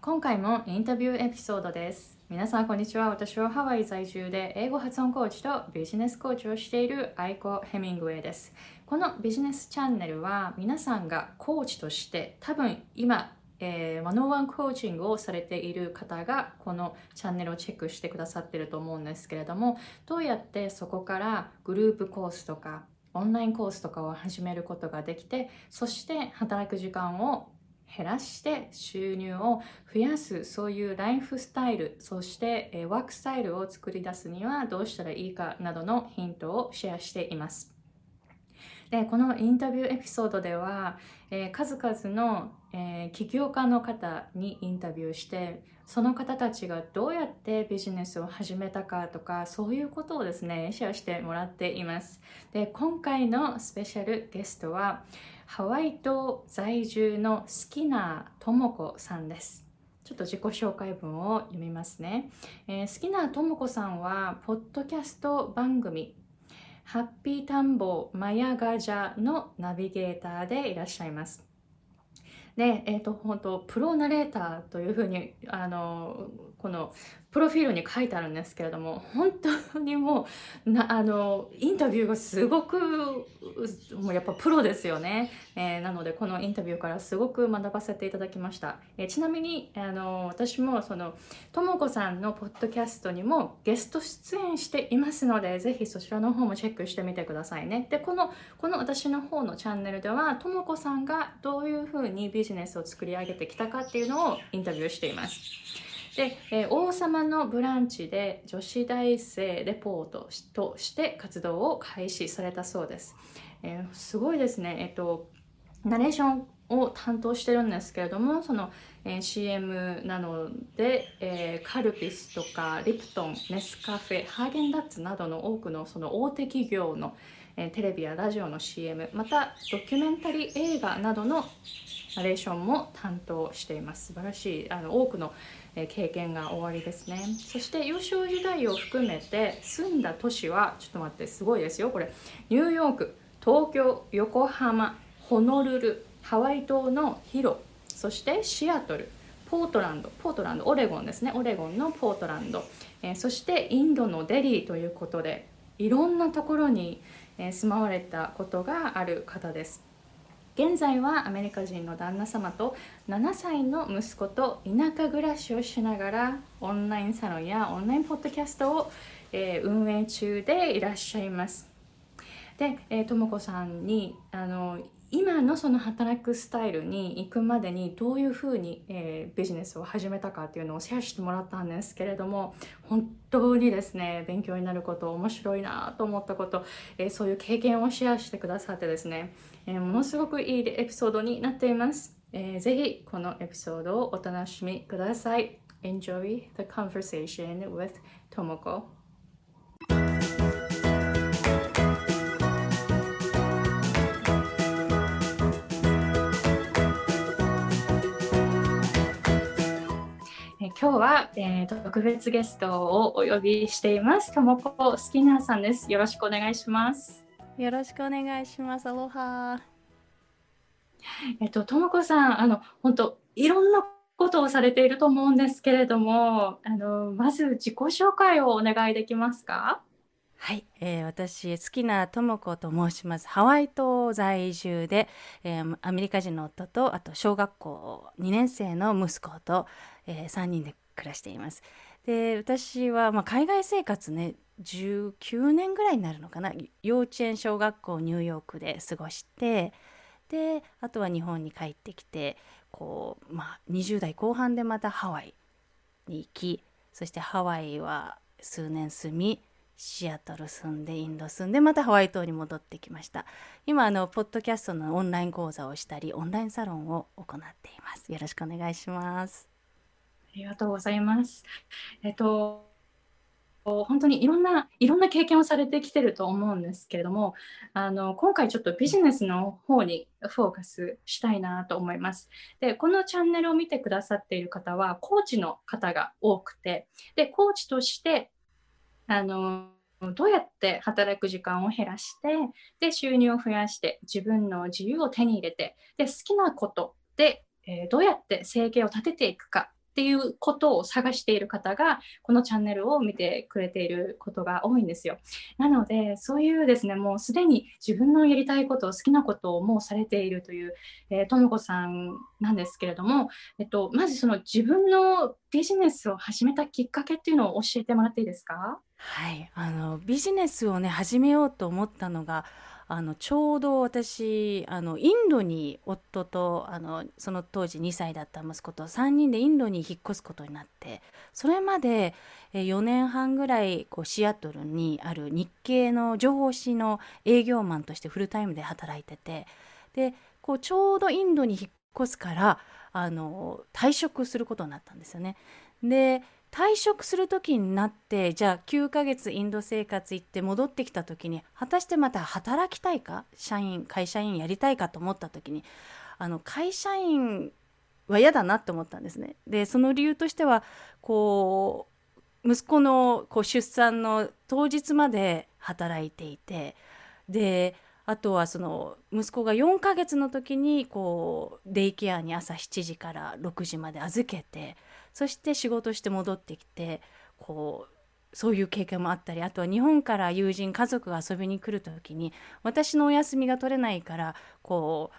今回もインタビューエピソードです。皆さんこんにちは。私はハワイ在住で英語発音コーチとビジネスコーチをしているアイコ・ヘミングウェイです。このビジネスチャンネルは皆さんがコーチとして多分今えー、ワンオンワンコーチングをされている方がこのチャンネルをチェックしてくださってると思うんですけれどもどうやってそこからグループコースとかオンラインコースとかを始めることができてそして働く時間を減らして収入を増やすそういうライフスタイルそして、ワークスタイルを作り出すにはどうしたらいいかなどのヒントをシェアしています。でこのインタビューエピソードでは、えー数々の、えー起業家の方にインタビューしてその方たちがどうやってビジネスを始めたかとかそういうことをですねシェアしてもらっていますで今回のスペシャルゲストはハワイ島在住のスキナーともこさんですちょっと自己紹介文を読みますね、えー、スキナーともこさんはポッドキャスト番組ハッピータンボマヤガジャのナビゲーターでいらっしゃいます。で、えっ、と、本当プロナレーターというふうに、あの、この、プロフィールに書いてあるんですけれども、本当にもう、な、あの、インタビューがすごく、もうやっぱプロですよね。えーなので、このインタビューからすごく学ばせていただきました。えーちなみに、あの、私もその、ともこさんのポッドキャストにもゲスト出演していますので、ぜひそちらの方もチェックしてみてくださいね。で、この、この私の方のチャンネルでは、ともこさんがどういうふうにビジネスを作り上げてきたかっていうのをインタビューしています。で、えー王様のブランチで女子大生レポートとして活動を開始されたそうです。えーすごいですね。えっと、ナレーションを担当してるんですけれども、その、え CM なので、えカルピスとかリプトン、ネスカフェ、ハーゲンダッツなどの多くのその大手企業の、えテレビやラジオの CM、またドキュメンタリー映画などのナレーションも担当しています。素晴らしい、あの多くの経験が終わりですね。そして幼少時代を含めて住んだ都市は、ちょっと待って、すごいですよ、これ。ニューヨーク、東京、横浜、ホノルル、ハワイ島のヒロ、そしてシアトル、ポートランド、ポートランド、オレゴンですね、オレゴンのポートランド、えーそしてインドのデリーということで、いろんなところに、え住まわれたことがある方です。現在はアメリカ人の旦那様と7歳の息子と田舎暮らしをしながらオンラインサロンやオンラインポッドキャストを、えー運営中でいらっしゃいます。で、えーともこさんにあの今のその働くスタイルに行くまでにどういうふうに、えービジネスを始めたかっていうのをシェアしてもらったんですけれども本当にですね勉強になること面白いなと思ったこと、えーそういう経験をシェアしてくださってですね、えーものすごくいいエピソードになっています、えーぜひこのエピソードをお楽しみください。Enjoy the conversation with Tomoko. えー今日は、えー特別ゲストをお呼びしています。ともこスキナーさんです。よろしくお願いします。よろしくお願いします。アロハ。えっと、ともこさん、あの、本当いろんなことをされていると思うんですけれども、あの、まず自己紹介をお願いできますか？はい、えー私、好きなともこと申します。ハワイ島在住で、えーアメリカ人の夫と、あと小学校2年生の息子と、え3人で暮らしています。で、私は、まあ、海外生活ね、19年ぐらいになるのかな。幼稚園、小学校、ニューヨークで過ごして、で、あとは日本に帰ってきて、こう、まあ、20代後半でまたハワイに行き、そしてハワイは数年住み、シアトル住んでインド住んでまたハワイ島に戻ってきました今あのポッドキャストのオンライン講座をしたりオンラインサロンを行っていますよろしくお願いしますありがとうございます。えっと、本当にいろんな、いろんな経験をされてきてると思うんですけれども、あの、今回ちょっとビジネスの方にフォーカスしたいなと思います。で、このチャンネルを見てくださっている方は、コーチの方が多くて、で、コーチとして、あの、どうやって働く時間を減らして、で、収入を増やして、自分の自由を手に入れて、で、好きなことで、えーどうやって生計を立てていくかっていうことを探している方がこのチャンネルを見てくれていることが多いんですよ。なのでそういうですねもうすでに自分のやりたいこと好きなことをもうされているというとも子さんなんですけれども、えっと、まずその自分のビジネスを始めたきっかけっていうのを教えてもらっていいですか？はいあのビジネスをね始めようと思ったのがあのちょうど私あのインドに夫とあのその当時2歳だった息子と3人でインドに引っ越すことになってそれまで4年半ぐらいこうシアトルにある日系の情報誌の営業マンとしてフルタイムで働いててでこうちょうどインドに引っ越すからあの退職することになったんですよね。で退職する時になってじゃあ9ヶ月インド生活行って戻ってきた時に果たしてまた働きたいか？社員会社員やりたいかと思った時にあの会社員は嫌だなって思ったんですね。でその理由としてはこう息子のこう出産の当日まで働いていてであとはその息子が4ヶ月の時にこうデイケアに朝7時から6時まで預けてそして仕事して戻ってきてこうそういう経験もあったりあとは日本から友人家族が遊びに来る時に私のお休みが取れないからこ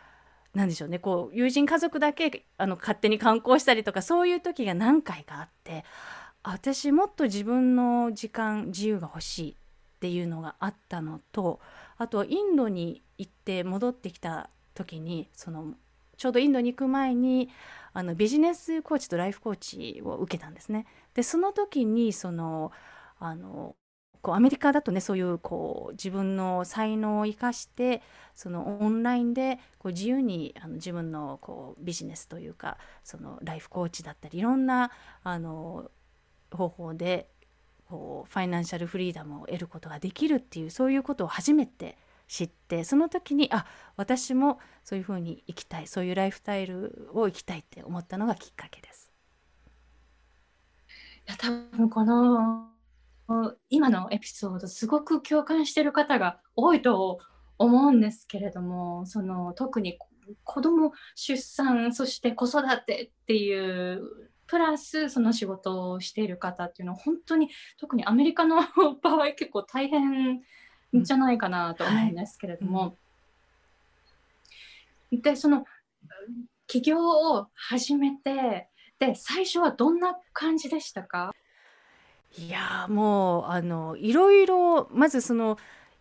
うなんでしょうねこう友人家族だけあの勝手に観光したりとかそういう時が何回かあって私もっと自分の時間自由が欲しいっていうのがあったのとあとインドに行って戻ってきた時にそのちょうどインドに行く前にあのビジネスコーチとライフコーチを受けたんですね。でその時にそのあのこうアメリカだとねそういうこう自分の才能を生かしてそのオンラインでこう自由にあの自分のこうビジネスというかそのライフコーチだったりいろんなあの方法でこうファイナンシャルフリーダムを得ることができるっていうそういうことを初めて知ってその時にあ私もそういうふうに生きたいそういうライフスタイルを生きたいって思ったのがきっかけです。いや多分この今のエピソードすごく共感してる方が多いと思うんですけれどもその特に子供出産そして子育てっていうプラスその仕事をしている方っていうのは本当に特にアメリカの 場合結構大変じゃないかなと思うんですけれども、はい。うん、でその起業を始めてで最初はどんな感じでしたか？いやもうあのいろいろまずその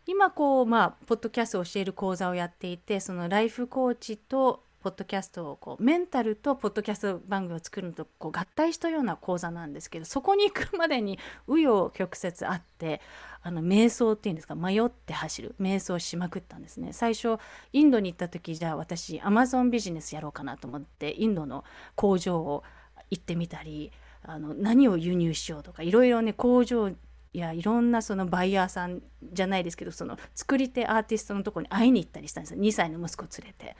今こうまあポッドキャストを教える講座をやっていてそのライフコーチとポッドキャストをこうメンタルとポッドキャスト番組を作るのとこう合体したような講座なんですけどそこに行くまでに紆余曲折あってあの瞑想っていうんですか迷って走る瞑想しまくったんですね最初インドに行った時じゃあ私アマゾンビジネスやろうかなと思ってインドの工場を行ってみたりあの何を輸入しようとかいろいろね工場やいろんなそのバイヤーさんじゃないですけどその作り手アーティストのとこに会いに行ったりしたんですよ2歳の息子を連れて。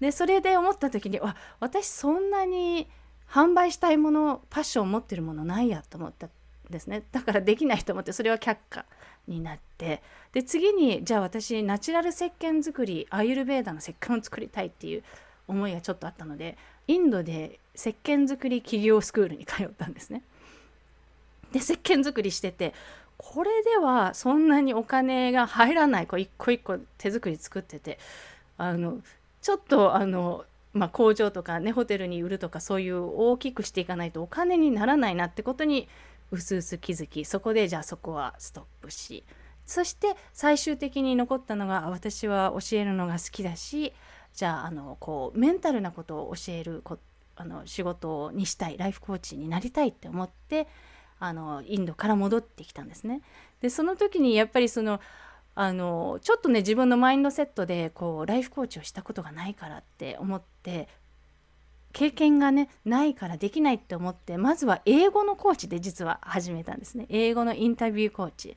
でそれで思った時にわ私そんなに販売したいものパッションを持ってるものないやと思ったんですねだからできないと思ってそれは却下になってで次にじゃあ私ナチュラル石鹸作りアーユルベーダの石鹸を作りたいっていう思いがちょっとあったのでインドで石鹸作り企業スクールに通ったんですね。で石鹸作りしててこれではそんなにお金が入らないこう一個一個手作り作っててあのちょっとあの、まあ、工場とかねホテルに売るとかそういう大きくしていかないとお金にならないなってことにうすうす気づきそこでじゃあそこはストップしそして最終的に残ったのが私は教えるのが好きだしじゃああのこうメンタルなことを教えるこあの仕事にしたいライフコーチになりたいって思ってあのインドから戻ってきたんですね。でその時にやっぱりそのあのちょっとね自分のマインドセットでこうライフコーチをしたことがないからって思って経験がねないからできないって思ってまずは英語のコーチで実は始めたんですね。英語のインタビューコーチ。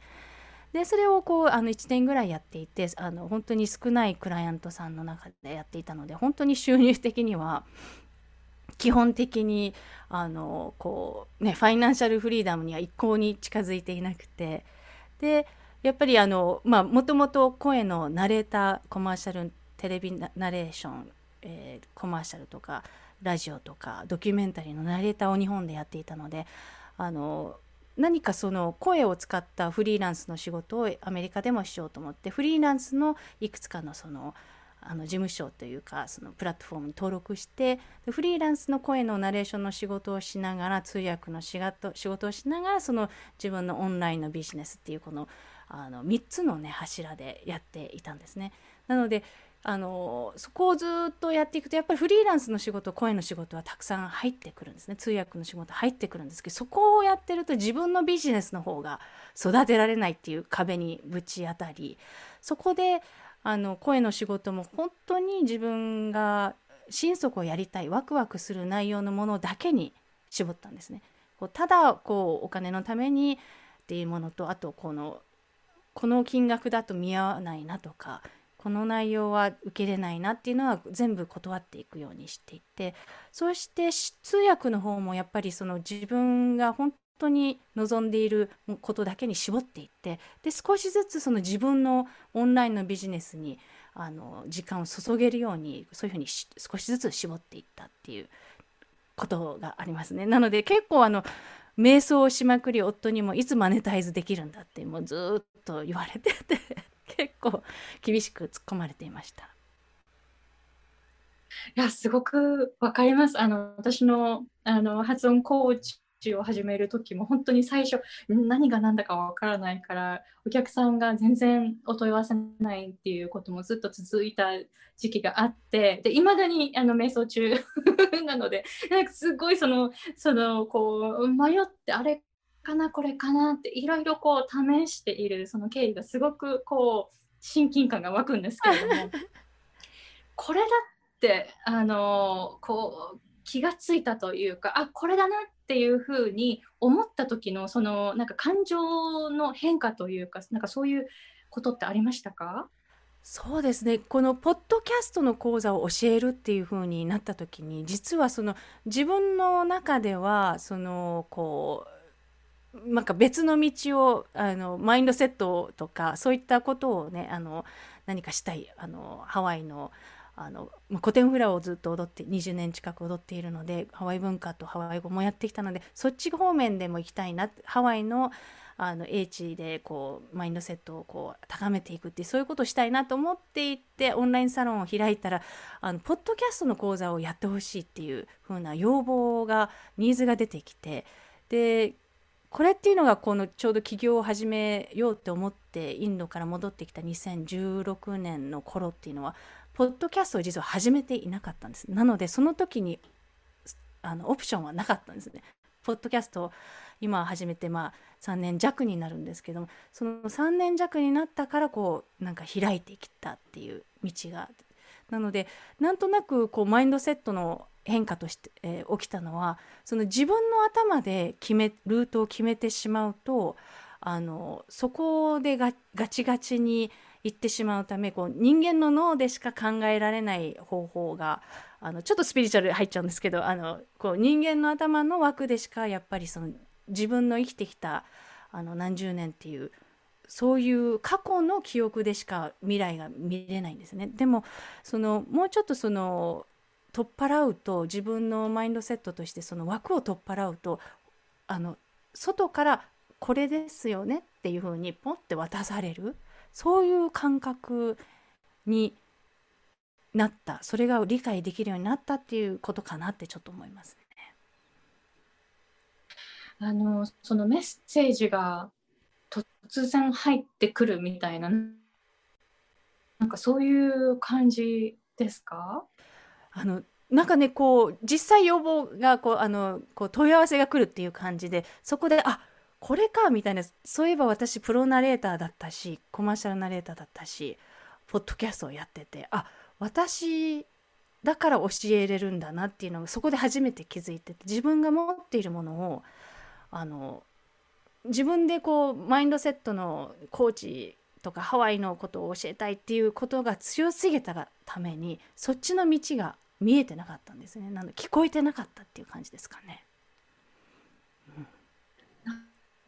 でそれをこうあの1年ぐらいやっていてあの本当に少ないクライアントさんの中でやっていたので本当に収入的には基本的にあのこうねファイナンシャルフリーダムには一向に近づいていなくてでやっぱりあのまあもともと声のナレーターコマーシャルテレビナレーション、えー、コマーシャルとかラジオとかドキュメンタリーのナレーターを日本でやっていたのであの何かその声を使ったフリーランスの仕事をアメリカでもしようと思ってフリーランスのいくつかのそのあの事務所というかそのプラットフォームに登録してフリーランスの声のナレーションの仕事をしながら通訳の仕事仕事をしながらその自分のオンラインのビジネスっていうこのあの3つのね柱でやっていたんですね。なのであのそこをずっとやっていくとやっぱりフリーランスの仕事声の仕事はたくさん入ってくるんですね通訳の仕事入ってくるんですけどそこをやってると自分のビジネスの方が育てられないっていう壁にぶち当たりそこであの声の仕事も本当に自分が心底やりたいワクワクする内容のものだけに絞ったんですね。こうただこうお金のためにっていうものとあとこのこの金額だと見合わないなとかこの内容は受けれないなっていうのは全部断っていくようにしていてそして通訳の方もやっぱりその自分が本当に望んでいることだけに絞っていってで少しずつその自分のオンラインのビジネスにあの時間を注げるようにそういうふうに少しずつ絞っていったっていうことがありますね。なので結構あの瞑想をしまくり夫にもいつマネタイズできるんだってもうずっと言われてて結構厳しく突っ込まれていました。いや、すごくわかります。あの、私の、あの、発音コーチを始める時も本当に最初何が何だかわからないからお客さんが全然お問い合わせないっていうこともずっと続いた時期があってで未だにあの瞑想中なので なんかすごいそのそのこう迷ってあれかなこれかなっていろいろこう試しているその経緯がすごくこう親近感が湧くんですけれども これだってあのこう気がついたというかあこれだなっていうふうに思った時のそのなんか感情の変化というかなんかそういうことってありましたか？そうですね。このポッドキャストの講座を教えるっていう風になった時に実はその自分の中ではそのこうなんか別の道をあのマインドセットとかそういったことをねあの何かしたいあのハワイのあの古典フラをずっと踊って20年近く踊っているのでハワイ文化とハワイ語もやってきたのでそっち方面でも行きたいなハワイのあの英知でこうマインドセットをこう高めていくってそういうことをしたいなと思っていてオンラインサロンを開いたらあのポッドキャストの講座をやってほしいっていう風な要望がニーズが出てきてでこれっていうのがこのちょうど起業を始めようって思ってインドから戻ってきた2016年の頃っていうのはポッドキャストを実は始めていなかったんです。なのでその時にあのオプションはなかったんですね。ポッドキャストを今始めてまあ3年弱になるんですけどもその3年弱になったからこうなんか開いてきたっていう道がなのでなんとなくこうマインドセットの変化として、えー、起きたのはその自分の頭で決めルートを決めてしまうとあのそこでガチガチに行ってしまうためこう人間の脳でしか考えられない方法があのちょっとスピリチュアル入っちゃうんですけどあのこう人間の頭の枠でしかやっぱりその自分の生きてきたあの何十年っていうそういう過去の記憶でしか未来が見れないんですね。でもそのもうちょっとその取っ払うと自分のマインドセットとしてその枠を取っ払うとあの外からこれですよねっていうふうにポンって渡されるそういう感覚になったそれが理解できるようになったっていうことかなってちょっと思いますね。あのそのメッセージが突然入ってくるみたいななんかそういう感じですか？あのなんかねこう実際要望がこうあのこう問い合わせが来るっていう感じでそこであこれかみたいなそういえば私プロナレーターだったしコマーシャルナレーターだったしポッドキャストをやっててあ私だから教えれるんだなっていうのがそこで初めて気づいてて自分が持っているものをあの自分でこうマインドセットのコーチとかハワイのことを教えたいっていうことが強すぎたがためにそっちの道が見えてなかったんですねなので聞こえてなかったっていう感じですかね。うん、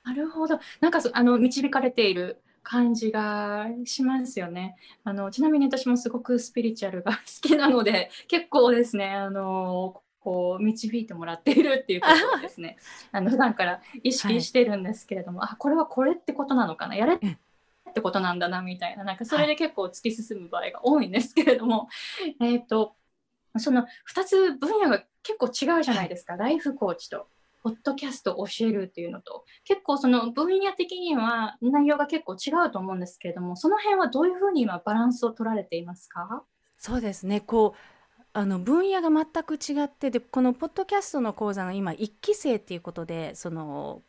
なるほど。なんかあの導かれている感じがしますよね。あのちなみに私もすごくスピリチュアルが好きなので 結構ですねあのこう導いてもらっているっていうことをですね。あの普段から意識してるんですけれども、はい、あこれはこれってことなのかな？やれってことなんだなみたいな。なんかそれで結構突き進む場合が多いんですけれども、はい、えっ、とその2つ分野が結構違うじゃないですか、はい、ライフコーチとポッドキャストを教えるっていうのと結構その分野的には内容が結構違うと思うんですけれどもその辺はどういうふうに今バランスを取られていますか？そうですね。こうあの分野が全く違ってでこのポッドキャストの講座の今1期生っていうことでその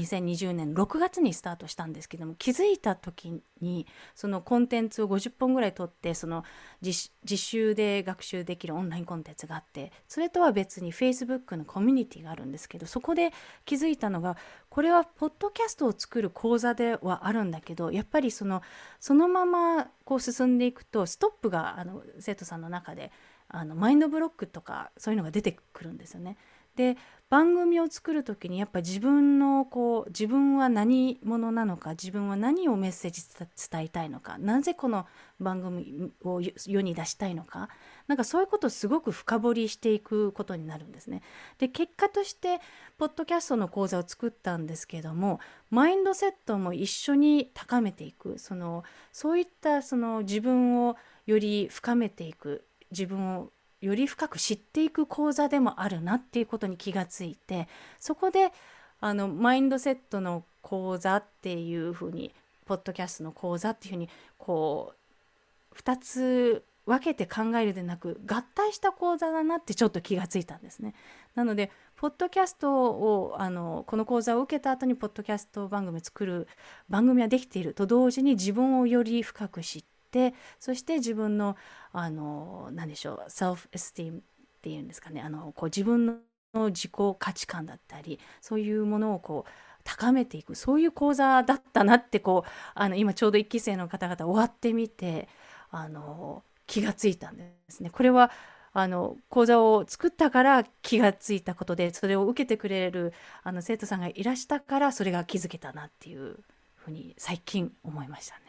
2020年6月にスタートしたんですけども気づいた時にそのコンテンツを50本ぐらい取ってその実習で学習できるオンラインコンテンツがあってそれとは別に Facebook のコミュニティがあるんですけどそこで気づいたのがこれはポッドキャストを作る講座ではあるんだけどやっぱりそのそのままこう進んでいくとストップがあの生徒さんの中であのマインドブロックとかそういうのが出てくるんですよね。で番組を作る時にやっぱ自分のこう自分は何者なのか自分は何をメッセージ伝えたいのかなぜこの番組を世に出したいのかなんかそういうことをすごく深掘りしていくことになるんですね。で結果としてポッドキャストの講座を作ったんですけどもマインドセットも一緒に高めていくそのそういったその自分をより深めていく自分をより深く知っていく講座でもあるなっていうことに気がついてそこであのマインドセットの講座っていうふうにポッドキャストの講座っていうふうにこう2つ分けて考えるでなく合体した講座だなってちょっと気がついたんですね。なのでポッドキャストをあのこの講座を受けた後にポッドキャスト番組作る番組はできていると同時に自分をより深く知ってそして自分のあの何でしょうセルフエスティームっていうんですかねあのこう自分の自己価値観だったりそういうものをこう高めていくそういう講座だったなってこうあの今ちょうど1期生の方々終わってみてあの気がついたんですね。これはあの講座を作ったから気がついたことでそれを受けてくれるあの生徒さんがいらしたからそれが気づけたなっていうふうに最近思いましたね。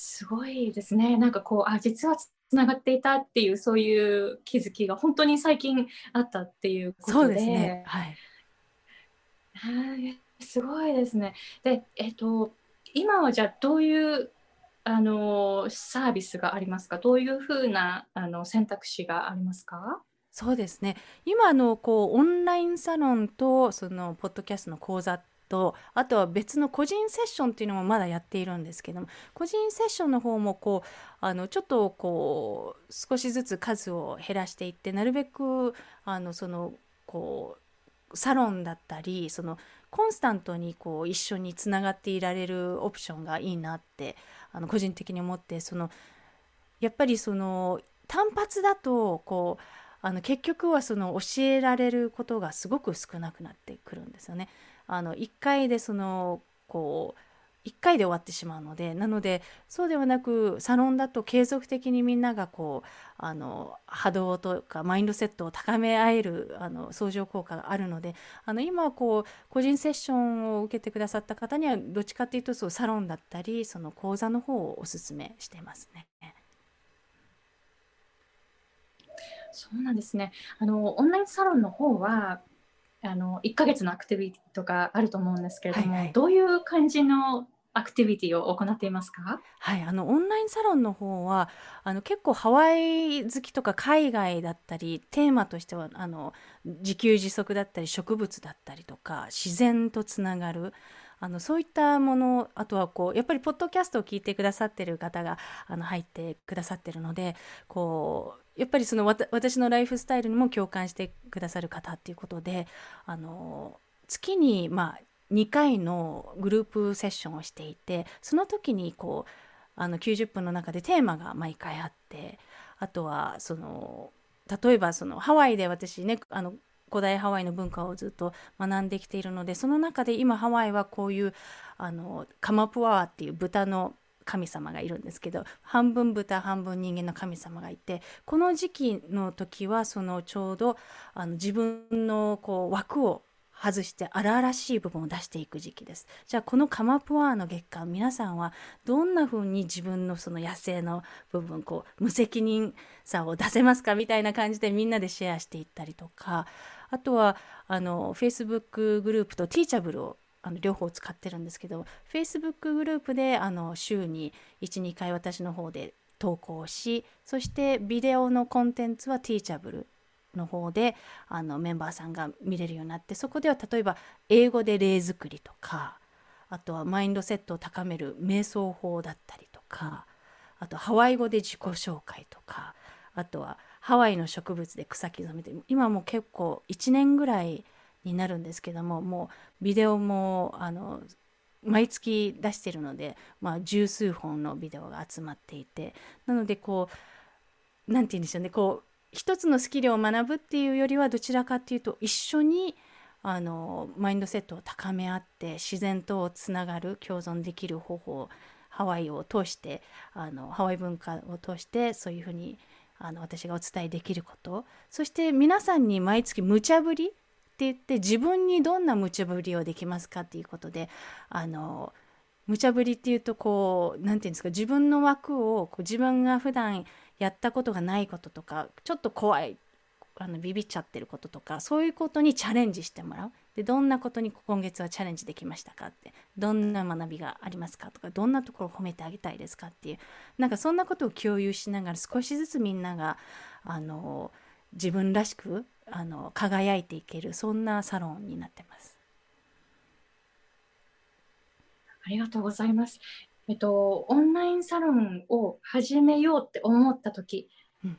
すごいですね。なんかこう、あ、実はつながっていたっていう、そういう気づきが本当に最近あったっていうことで。そうですね。はい。すごいですね。で、えっと、今はじゃあどういうあのサービスがありますか？どういうふうなあの選択肢がありますか？そうですね今のこうオンラインサロンとそのポッドキャストの講座とあとは別の個人セッションっていうのもまだやっているんですけども個人セッションの方もこうあのちょっとこう少しずつ数を減らしていってなるべくあのそのこうサロンだったりそのコンスタントにこう一緒につながっていられるオプションがいいなってあの個人的に思ってそのやっぱりその単発だとこうあの結局はその教えられることがすごく少なくなってくるんですよね。あの1回でそのこう1回で終わってしまうのでなのでそうではなくサロンだと継続的にみんながこうあの波動とかマインドセットを高め合えるあの相乗効果があるのであの今はこう個人セッションを受けてくださった方にはどっちかっていうとそうサロンだったりその講座の方をおすすめしてますね。そうなんですね。あのオンラインサロンの方はあの1ヶ月のアクティビティとかあると思うんですけれども、はいはい、どういう感じのアクティビティを行っていますか？はいあのオンラインサロンの方はあの結構ハワイ好きとか海外だったりテーマとしてはあの自給自足だったり植物だったりとか自然とつながるあのそういったものあとはこうやっぱりポッドキャストを聞いてくださってる方があの入ってくださってるのでこうやっぱりその私のライフスタイルにも共感してくださる方っていうことであの月にまあ2回のグループセッションをしていてその時にこうあの90分の中でテーマが毎回あってあとはその例えばそのハワイで私ねあの古代ハワイの文化をずっと学んできているのでその中で今ハワイはこういうあのカマプワーっていう豚の神様がいるんですけど半分豚半分人間の神様がいてこの時期の時はそのちょうどあの自分のこう枠を外して荒々しい部分を出していく時期です。じゃあこのカマプワーの月間皆さんはどんな風に自分のその野生の部分こう無責任さを出せますかみたいな感じでみんなでシェアしていったりとかあとはあの Facebook グループと Teachable をあの両方使ってるんですけど Facebook グループであの週に12回私の方で投稿しそしてビデオのコンテンツは Teachable の方であのメンバーさんが見れるようになってそこでは例えば英語で例作りとかあとはマインドセットを高める瞑想法だったりとかあとハワイ語で自己紹介とかあとはハワイの植物で草木染めて今もう結構1年ぐらいになるんですけどももうビデオもあの毎月出してるので、まあ、十数本のビデオが集まっていてなのでこう何て言うんでしょうねこう一つのスキルを学ぶっていうよりはどちらかっていうと一緒にあのマインドセットを高め合って自然とつながる共存できる方法ハワイを通してあのハワイ文化を通してそういうふうにあの私がお伝えできること。そして皆さんに毎月無茶ぶり言って自分にどんな無茶ぶりをできますかっていうことであの無茶ぶりっていうとこう何て言うんですか自分の枠をこう自分が普段やったことがないこととかちょっと怖いあのビビっちゃってることとかそういうことにチャレンジしてもらう。でどんなことに今月はチャレンジできましたかってどんな学びがありますかとかどんなところを褒めてあげたいですかっていうなんかそんなことを共有しながら少しずつみんながあの自分らしくあの輝いていけるそんなサロンになってます。ありがとうございます。えっと、オンラインサロンを始めようって思った時、うん、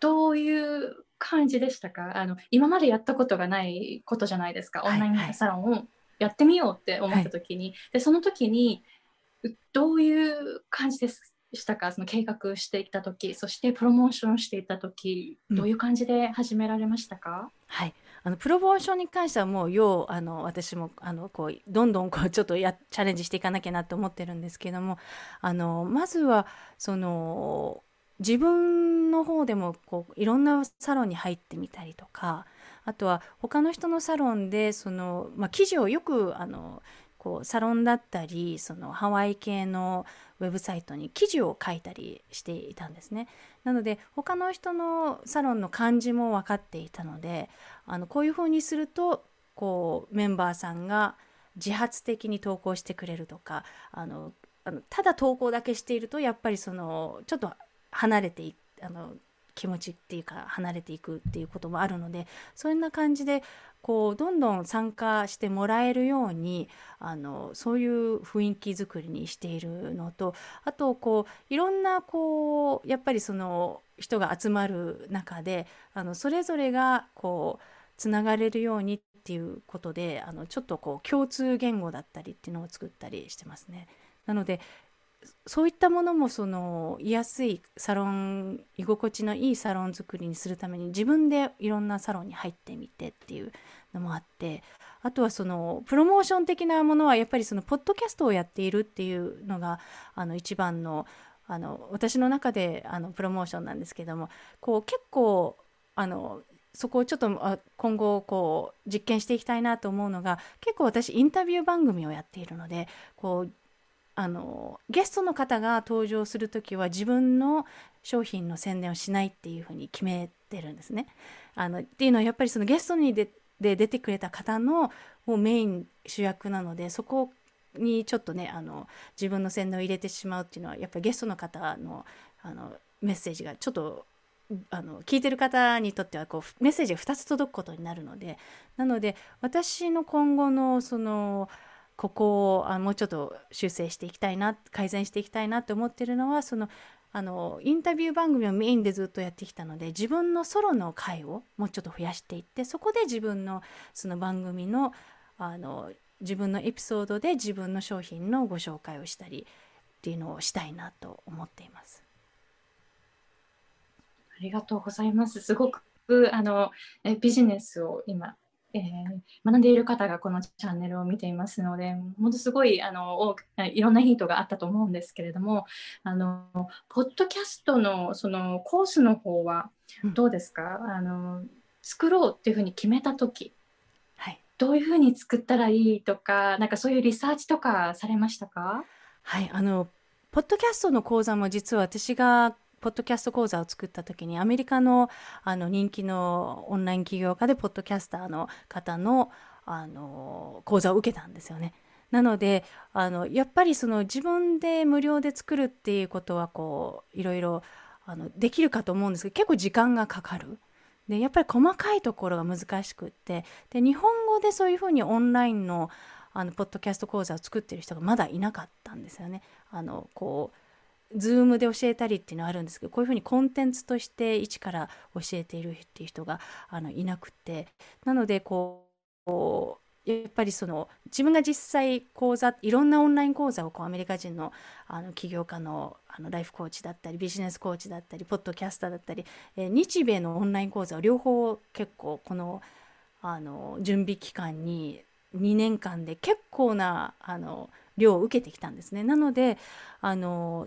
どういう感じでしたか？あの今までやったことがないことじゃないですか、オンラインサロンをやってみようって思った時に、はい、でその時にどういう感じです？したかその計画していた時そしてプロモーションしていた時どういう感じで始められましたか、うん、はい。あのプロモーションに関してはもうようあの私もあのこうどんどんこうちょっとやチャレンジしていかなきゃなと思ってるんですけどもあのまずはその自分の方でもこういろんなサロンに入ってみたりとかあとは他の人のサロンでその、まあ、記事をよくあのこうサロンだったりそのハワイ系のウェブサイトに記事を書いたりしていたんですね。なので他の人のサロンの感じも分かっていたのであのこういうふうにするとこうメンバーさんが自発的に投稿してくれるとかあのあのただ投稿だけしているとやっぱりそのちょっと離れていあの気持ちっていうか離れていくっていうこともあるのでそんな感じでこうどんどん参加してもらえるようにあのそういう雰囲気づくりにしているのとあとこういろんなこうやっぱりその人が集まる中であのそれぞれがこうつながれるようにっていうことであのちょっとこう共通言語だったりっていうのを作ったりしてますね。なのでそういったものもその居やすいサロン居心地のいいサロン作りにするために自分でいろんなサロンに入ってみてっていうのもあってあとはそのプロモーション的なものはやっぱりそのポッドキャストをやっているっていうのがあの一番のあの私の中であのプロモーションなんですけどもこう結構あのそこをちょっと今後こう実験していきたいなと思うのが結構私インタビュー番組をやっているのでこうあのゲストの方が登場する時は自分の商品の宣伝をしないっていうふうに決めてるんですね。あのっていうのはやっぱりそのゲストにでで出てくれた方のもうメイン主役なのでそこにちょっとねあの自分の宣伝を入れてしまうっていうのはやっぱりゲストの方のあのメッセージがちょっとあの聞いてる方にとってはこうメッセージが2つ届くことになるのでなので私の今後のそのここをあもうちょっと修正していきたいな改善していきたいなって思ってるのはそのあのインタビュー番組をメインでずっとやってきたので自分のソロの回をもうちょっと増やしていってそこで自分のその番組のあの自分のエピソードで自分の商品のご紹介をしたりっていうのをしたいなと思っています。ありがとうございます。すごくあのビジネスを今えー、学んでいる方がこのチャンネルを見ていますのでものすごいあのいろんなヒントがあったと思うんですけれどもあのポッドキャストのそのコースの方はどうですか、うん、あの作ろうっていうふうに決めた時どういうふうに作ったらいいとかなんかそういうリサーチとかされましたか？はいあのポッドキャストの講座も実は私がポッドキャスト講座を作った時にアメリカのあの人気のオンライン起業家でポッドキャスターの方のあの講座を受けたんですよね。なのであのやっぱりその自分で無料で作るっていうことはこういろいろあのできるかと思うんですけど結構時間がかかる。でやっぱり細かいところが難しくってで日本語でそういうふうにオンラインのあのポッドキャスト講座を作ってる人がまだいなかったんですよね。あのこう Zoom で教えたりっていうのはあるんですけどこういうふうにコンテンツとして一から教えているっていう人があのいなくて。なのでこうやっぱりその自分が実際講座いろんなオンライン講座をこうアメリカ人のあの起業家のあのライフコーチだったりビジネスコーチだったりポッドキャスターだったり、えー、日米のオンライン講座を両方結構このあの準備期間に2年間で結構なあの量を受けてきたんですね。なのであの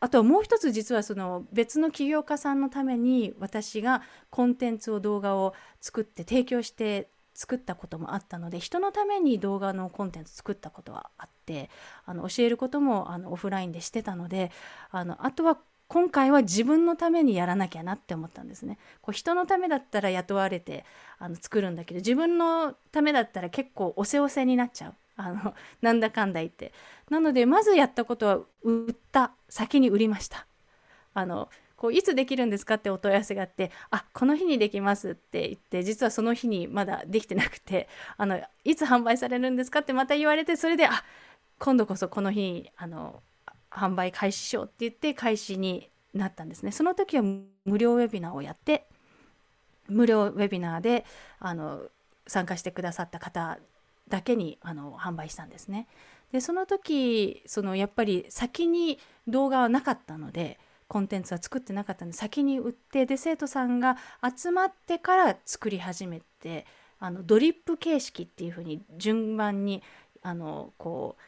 あとはもう一つ実はその別の起業家さんのために私がコンテンツを動画を作って提供して作ったこともあったので人のために動画のコンテンツ作ったことはあってあの教えることもあのオフラインでしてたのであのあとは今回は自分のためにやらなきゃなって思ったんですね。こう人のためだったら雇われてあの作るんだけど自分のためだったら結構おせおせになっちゃう。あのなんだかんだ言って。なのでまずやったことは売った先に売りました。あのこういつできるんですかってお問い合わせがあってあこの日にできますって言って実はその日にまだできてなくてあのいつ販売されるんですかってまた言われてそれであ今度こそこの日にあの販売開始しようって言って開始になったんですねその時は無料ウェビナーをやって無料ウェビナーであの参加してくださった方だけにあの販売したんですね。でその時そのやっぱり先に動画はなかったのでコンテンツは作ってなかったんで先に売ってで生徒さんが集まってから作り始めてあのドリップ形式っていう風に順番にあのこう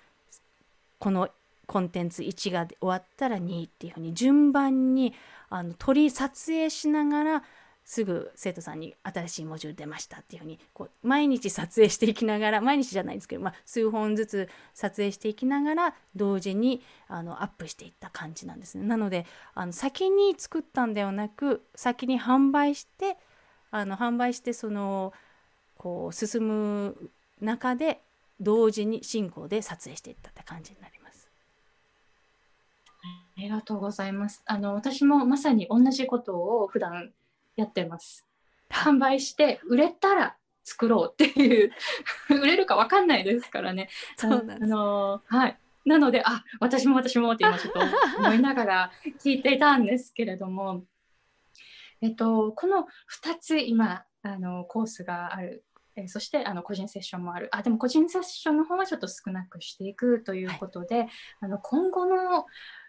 このコンテンツ1が終わったら2っていう風に順番にあの撮り撮影しながらすぐ生徒さんに新しいモジュール出ましたっていうふうにこう毎日撮影していきながら毎日じゃないですけど、まあ、数本ずつ撮影していきながら同時にあのアップしていった感じなんですね。なのであの先に作ったんではなく先に販売してあの販売してそのこう進む中で同時に進行で撮影していったって感じになります。ありがとうございます。あの私もまさに同じことを普段やってます。販売して売れたら作ろうっていう 売れるか分かんないですからね。そうなんです。あのはい。なのであ私も私もって今ちょっと思いながら聞いていたんですけれども、えっと、この2つ今あのコースがある、えそしてあの個人セッションもある。あでも個人セッションの方はちょっと少なくしていくということで、はい、あの今後の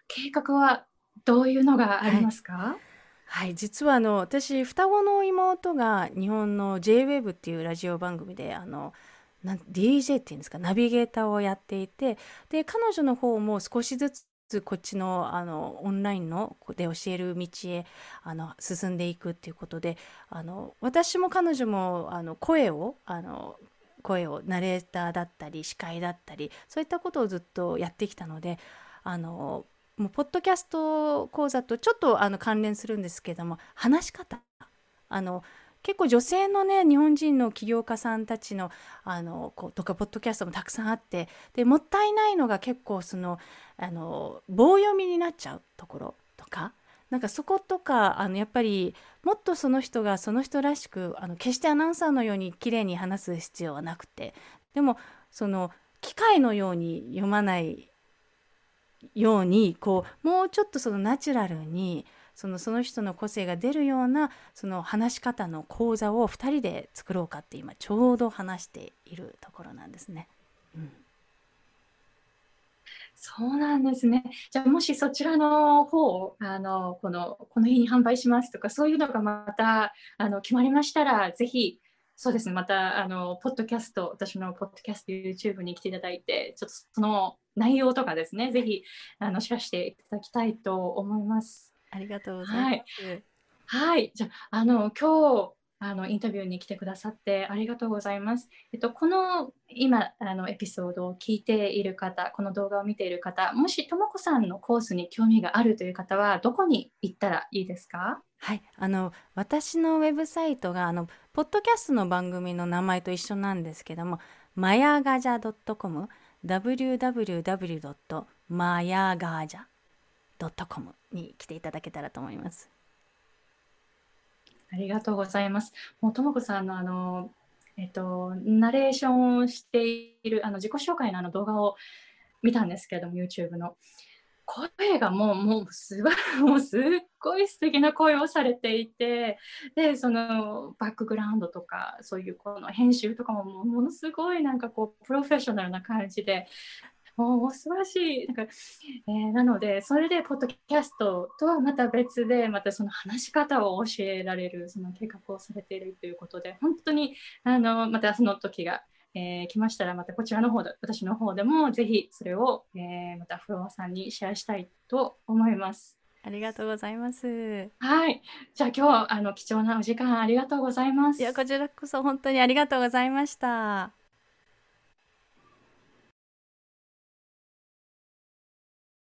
計画はどういうのがありますか、はいはい、実はあの私双子の妹が日本の JWAVE っていうラジオ番組であのな DJ っていうんですかナビゲーターをやっていてで彼女の方も少しずつこっちのあのオンラインので教える道へあの進んでいくっていうことであの私も彼女もあの声をあの声をナレーターだったり司会だったりそういったことをずっとやってきたのであのもうポッドキャスト講座とちょっとあの関連するんですけども話し方。あの結構女性のね日本人の起業家さんたちのあのこうとかポッドキャストもたくさんあってでもったいないのが結構そのあの棒読みになっちゃうところとかなんかそことかあのやっぱりもっとその人がその人らしくあの決してアナウンサーのように綺麗に話す必要はなくてでもその機械のように読まないようにこうもうちょっとそのナチュラルにそのその人の個性が出るようなその話し方の講座を2人で作ろうかって今ちょうど話しているところなんですね。うんそうなんですね。じゃあもしそちらの方をあのこのこの日に販売しますとかそういうのがまたあの決まりましたらぜひそうですねまたあのポッドキャスト私のポッドキャスト YouTube に来ていただいてちょっとその内容とかですね、ぜひあのシェアしていただきたいと思います。ありがとうございます。はい、はい、じゃあの今日あのインタビューに来てくださってありがとうございます。えっと、この今あのエピソードを聞いている方、この動画を見ている方、もしともこさんのコースに興味があるという方は、どこに行ったらいいですか？はい、あの私のウェブサイトがあのポッドキャストの番組の名前と一緒なんですけども、マヤガジャ .com、www.mayagaja.com に来ていただけたらと思います。ありがとうございます。もうともこさんのあの、えっと、ナレーションをしているあの自己紹介のあの動画を見たんですけども、YouTube の。声がもうもうす もうすっごい素敵な声をされていてでそのバックグラウンドとかそういうこの編集とかもものすごいなんかこうプロフェッショナルな感じでもう素晴らしい。なんかえー、なので、それで、ポッドキャストとはまた別で、またその話し方を教えられる、その計画をされているということで、本当に、あの、またその時が、えー、来ましたら、またこちらの方で、私の方でも、ぜひそれを、えー、またフロアさんにシェアしたいと思います。ありがとうございます。はい。じゃあ今日はあの貴重なお時間ありがとうございます。いやこちらこそ本当にありがとうございました。